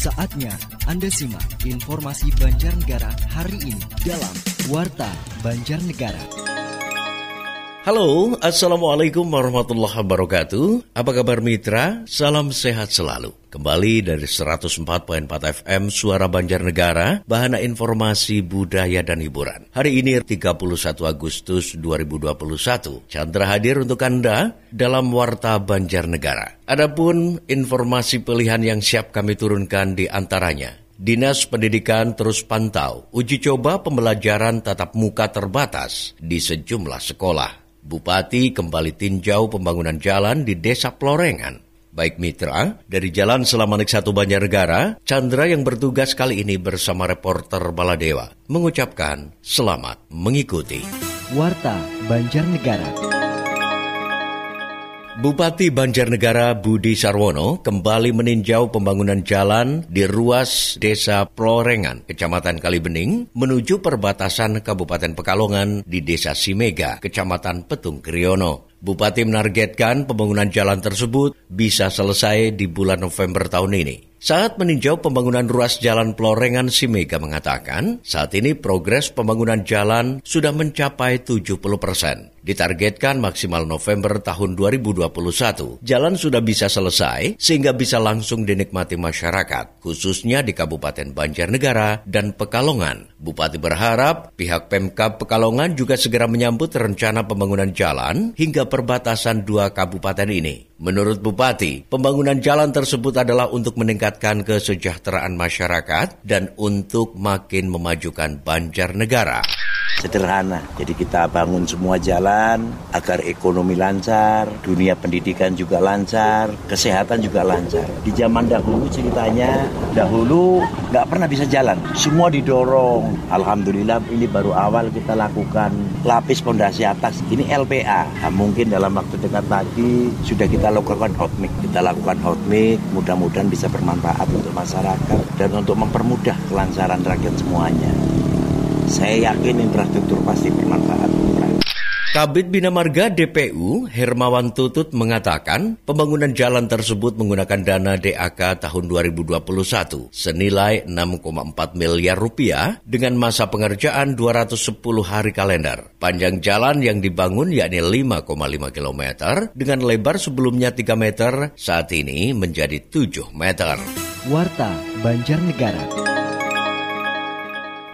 Saatnya Anda simak informasi Banjarnegara hari ini dalam Warta Banjarnegara. Halo, Assalamualaikum warahmatullahi wabarakatuh. Apa kabar mitra? Salam sehat selalu. Kembali dari 104.4 FM Suara Banjarnegara, bahana informasi budaya dan hiburan. Hari ini 31 Agustus 2021. Chandra hadir untuk Anda dalam Warta Banjarnegara. Adapun informasi pilihan yang siap kami turunkan di antaranya. Dinas Pendidikan terus pantau uji coba pembelajaran tatap muka terbatas di sejumlah sekolah. Bupati kembali tinjau pembangunan jalan di Desa Plorengan. Baik mitra, dari Jalan Selamanik Satu Banjarnegara, Chandra yang bertugas kali ini bersama reporter Baladewa mengucapkan selamat mengikuti. Warta Banjarnegara. Bupati Banjarnegara Budi Sarwono kembali meninjau pembangunan jalan di ruas Desa Plorengan, Kecamatan Kalibening, menuju perbatasan Kabupaten Pekalongan di Desa Simega, Kecamatan Petung Kriono. Bupati menargetkan pembangunan jalan tersebut bisa selesai di bulan November tahun ini. Saat meninjau pembangunan ruas jalan Plorengan Simega mengatakan, saat ini progres pembangunan jalan sudah mencapai 70 persen. Ditargetkan maksimal November tahun 2021, jalan sudah bisa selesai sehingga bisa langsung dinikmati masyarakat, khususnya di Kabupaten Banjarnegara dan Pekalongan. Bupati berharap pihak Pemkab Pekalongan juga segera menyambut rencana pembangunan jalan hingga perbatasan dua kabupaten ini. Menurut Bupati, pembangunan jalan tersebut adalah untuk meningkatkan kesejahteraan masyarakat dan untuk makin memajukan Banjarnegara sederhana. Jadi kita bangun semua jalan agar ekonomi lancar, dunia pendidikan juga lancar, kesehatan juga lancar. Di zaman dahulu ceritanya, dahulu nggak pernah bisa jalan. Semua didorong. Alhamdulillah ini baru awal kita lakukan lapis pondasi atas. Ini LPA. Nah, mungkin dalam waktu dekat lagi sudah kita lakukan hotmix. Kita lakukan hotmix, mudah-mudahan bisa bermanfaat untuk masyarakat dan untuk mempermudah kelancaran rakyat semuanya. Saya yakin infrastruktur pasti bermanfaat. Kabit Bina Marga DPU Hermawan Tutut mengatakan pembangunan jalan tersebut menggunakan dana DAK tahun 2021 senilai 6,4 miliar rupiah dengan masa pengerjaan 210 hari kalender. Panjang jalan yang dibangun yakni 5,5 km dengan lebar sebelumnya 3 meter saat ini menjadi 7 meter. Warta Banjarnegara.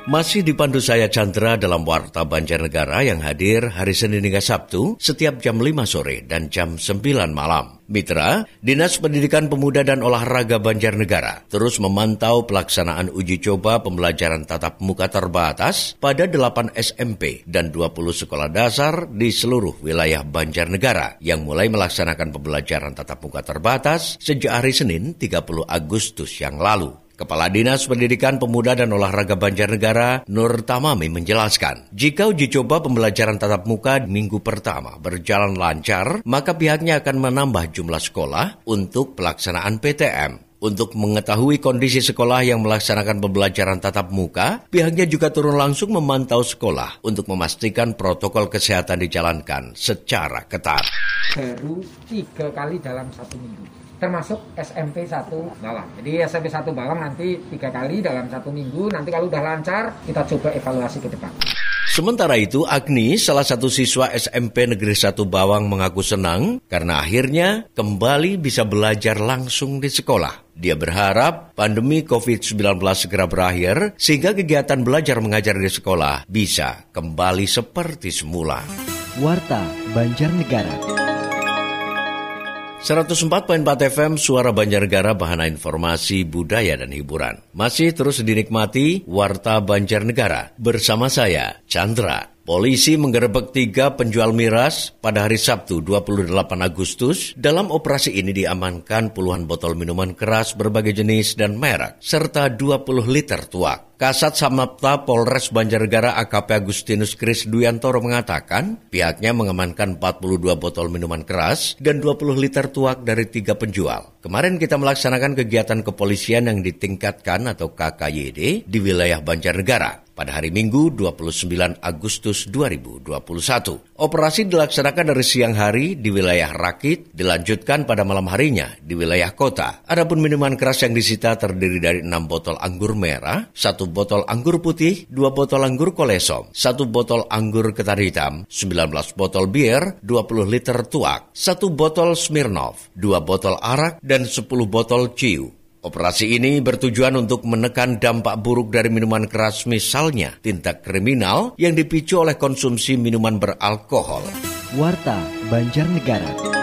Masih dipandu saya Chandra dalam Warta Banjarnegara yang hadir hari Senin hingga Sabtu setiap jam 5 sore dan jam 9 malam. Mitra, Dinas Pendidikan Pemuda dan Olahraga Banjarnegara terus memantau pelaksanaan uji coba pembelajaran tatap muka terbatas pada 8 SMP dan 20 sekolah dasar di seluruh wilayah Banjarnegara yang mulai melaksanakan pembelajaran tatap muka terbatas sejak hari Senin 30 Agustus yang lalu. Kepala Dinas Pendidikan Pemuda dan Olahraga Banjarnegara, Nur Tamami menjelaskan, jika uji coba pembelajaran tatap muka minggu pertama berjalan lancar, maka pihaknya akan menambah jumlah sekolah untuk pelaksanaan PTM. Untuk mengetahui kondisi sekolah yang melaksanakan pembelajaran tatap muka, pihaknya juga turun langsung memantau sekolah untuk memastikan protokol kesehatan dijalankan secara ketat. Baru tiga kali dalam satu minggu termasuk SMP 1 Bawang. Jadi SMP 1 Bawang nanti tiga kali dalam satu minggu. Nanti kalau udah lancar, kita coba evaluasi ke depan. Sementara itu, Agni, salah satu siswa SMP Negeri 1 Bawang mengaku senang karena akhirnya kembali bisa belajar langsung di sekolah. Dia berharap pandemi COVID-19 segera berakhir sehingga kegiatan belajar mengajar di sekolah bisa kembali seperti semula. Warta Banjarnegara. 104.4 FM Suara Banjarnegara Bahana Informasi Budaya dan Hiburan. Masih terus dinikmati Warta Banjarnegara bersama saya Chandra. Polisi menggerebek tiga penjual miras pada hari Sabtu 28 Agustus. Dalam operasi ini diamankan puluhan botol minuman keras berbagai jenis dan merek, serta 20 liter tuak. Kasat Samapta Polres Banjarnegara AKP Agustinus Kris Duyantoro mengatakan pihaknya mengamankan 42 botol minuman keras dan 20 liter tuak dari tiga penjual. Kemarin kita melaksanakan kegiatan kepolisian yang ditingkatkan atau KKYD di wilayah Banjarnegara pada hari Minggu 29 Agustus 2021. Operasi dilaksanakan dari siang hari di wilayah Rakit, dilanjutkan pada malam harinya di wilayah kota. Adapun minuman keras yang disita terdiri dari 6 botol anggur merah, 1 botol anggur putih, 2 botol anggur kolesom, 1 botol anggur ketan hitam, 19 botol bir, 20 liter tuak, 1 botol Smirnov, 2 botol arak, dan 10 botol ciu. Operasi ini bertujuan untuk menekan dampak buruk dari minuman keras misalnya tindak kriminal yang dipicu oleh konsumsi minuman beralkohol. Warta Banjarnegara.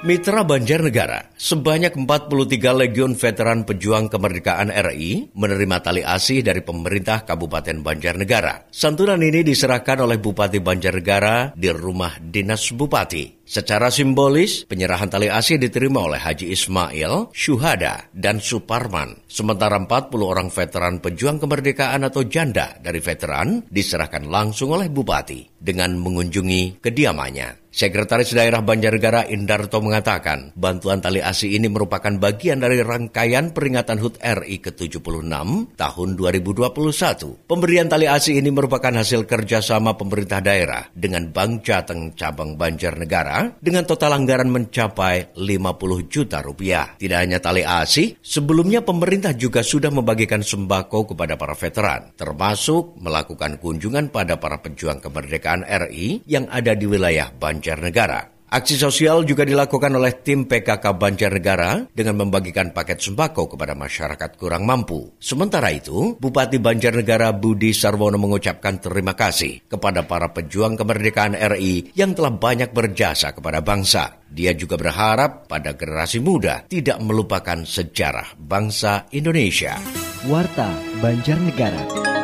Mitra Banjarnegara, sebanyak 43 legion veteran pejuang kemerdekaan RI menerima tali asih dari pemerintah Kabupaten Banjarnegara. Santunan ini diserahkan oleh Bupati Banjarnegara di rumah dinas Bupati. Secara simbolis, penyerahan tali asih diterima oleh Haji Ismail, Syuhada, dan Suparman. Sementara 40 orang veteran pejuang kemerdekaan atau janda dari veteran diserahkan langsung oleh Bupati dengan mengunjungi kediamannya. Sekretaris Daerah Banjarnegara Indarto mengatakan, bantuan tali asi ini merupakan bagian dari rangkaian peringatan HUT RI ke-76 tahun 2021. Pemberian tali asi ini merupakan hasil kerjasama pemerintah daerah dengan Bank Jateng Cabang Banjarnegara dengan total anggaran mencapai 50 juta rupiah. Tidak hanya tali asi, sebelumnya pemerintah juga sudah membagikan sembako kepada para veteran, termasuk melakukan kunjungan pada para pejuang kemerdekaan RI yang ada di wilayah Banjarnegara Banjarnegara. Aksi sosial juga dilakukan oleh tim PKK Banjarnegara dengan membagikan paket sembako kepada masyarakat kurang mampu. Sementara itu, Bupati Banjarnegara Budi Sarwono mengucapkan terima kasih kepada para pejuang kemerdekaan RI yang telah banyak berjasa kepada bangsa. Dia juga berharap pada generasi muda tidak melupakan sejarah bangsa Indonesia. Warta Banjarnegara.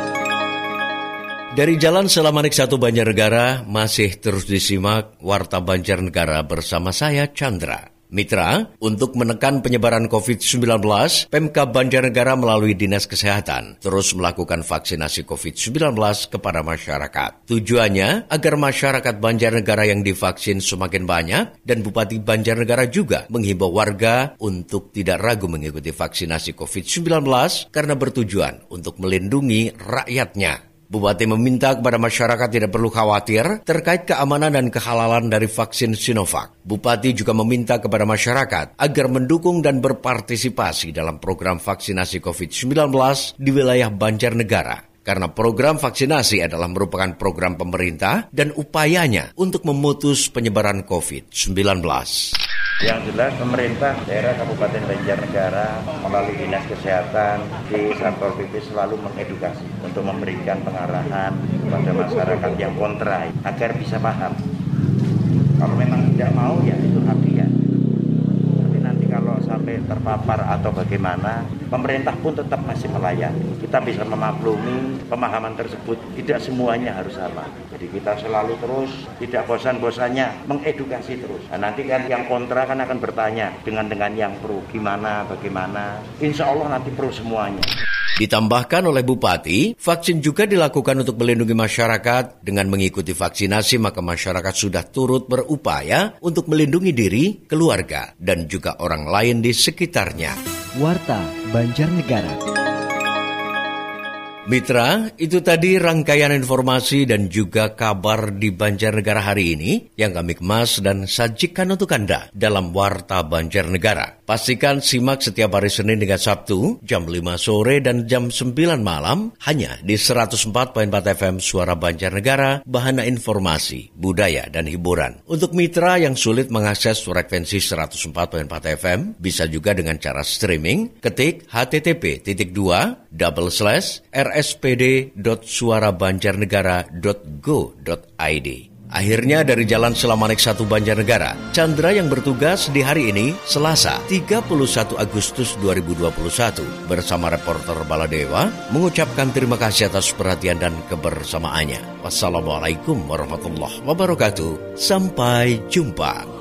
Dari Jalan Selamanik Satu Banjarnegara masih terus disimak Warta Banjarnegara bersama saya Chandra. Mitra, untuk menekan penyebaran COVID-19, Pemka Banjarnegara melalui Dinas Kesehatan terus melakukan vaksinasi COVID-19 kepada masyarakat. Tujuannya agar masyarakat Banjarnegara yang divaksin semakin banyak dan Bupati Banjarnegara juga menghimbau warga untuk tidak ragu mengikuti vaksinasi COVID-19 karena bertujuan untuk melindungi rakyatnya. Bupati meminta kepada masyarakat tidak perlu khawatir terkait keamanan dan kehalalan dari vaksin Sinovac. Bupati juga meminta kepada masyarakat agar mendukung dan berpartisipasi dalam program vaksinasi COVID-19 di wilayah Banjarnegara karena program vaksinasi adalah merupakan program pemerintah dan upayanya untuk memutus penyebaran COVID-19. Yang jelas pemerintah daerah Kabupaten Banjarnegara melalui Dinas Kesehatan di Satpol PP selalu mengedukasi untuk memberikan pengarahan kepada masyarakat yang kontra agar bisa paham. Kalau memang tidak mau ya itu hak dia. Tapi nanti kalau terpapar atau bagaimana, pemerintah pun tetap masih melayani. Kita bisa memaklumi pemahaman tersebut. Tidak semuanya harus sama. Jadi kita selalu terus tidak bosan-bosannya mengedukasi terus. Nah, nanti kan yang kontra kan akan bertanya dengan dengan yang pro gimana, bagaimana. Insya Allah nanti pro semuanya. Ditambahkan oleh Bupati, vaksin juga dilakukan untuk melindungi masyarakat. Dengan mengikuti vaksinasi, maka masyarakat sudah turut berupaya untuk melindungi diri, keluarga, dan juga orang lain di sekitarnya. Warta Banjarnegara. Mitra, itu tadi rangkaian informasi dan juga kabar di Banjarnegara hari ini yang kami kemas dan sajikan untuk Anda dalam Warta Banjarnegara. Pastikan simak setiap hari Senin hingga Sabtu jam 5 sore dan jam 9 malam hanya di 104.4 FM Suara Banjarnegara, bahana informasi, budaya, dan hiburan. Untuk mitra yang sulit mengakses frekuensi 104.4 FM, bisa juga dengan cara streaming, ketik http titik double slash rspd.suarabanjarnegara.go.id. Akhirnya dari Jalan Selamanik 1 Banjarnegara, Chandra yang bertugas di hari ini, Selasa 31 Agustus 2021, bersama reporter Baladewa, mengucapkan terima kasih atas perhatian dan kebersamaannya. Wassalamualaikum warahmatullahi wabarakatuh. Sampai jumpa.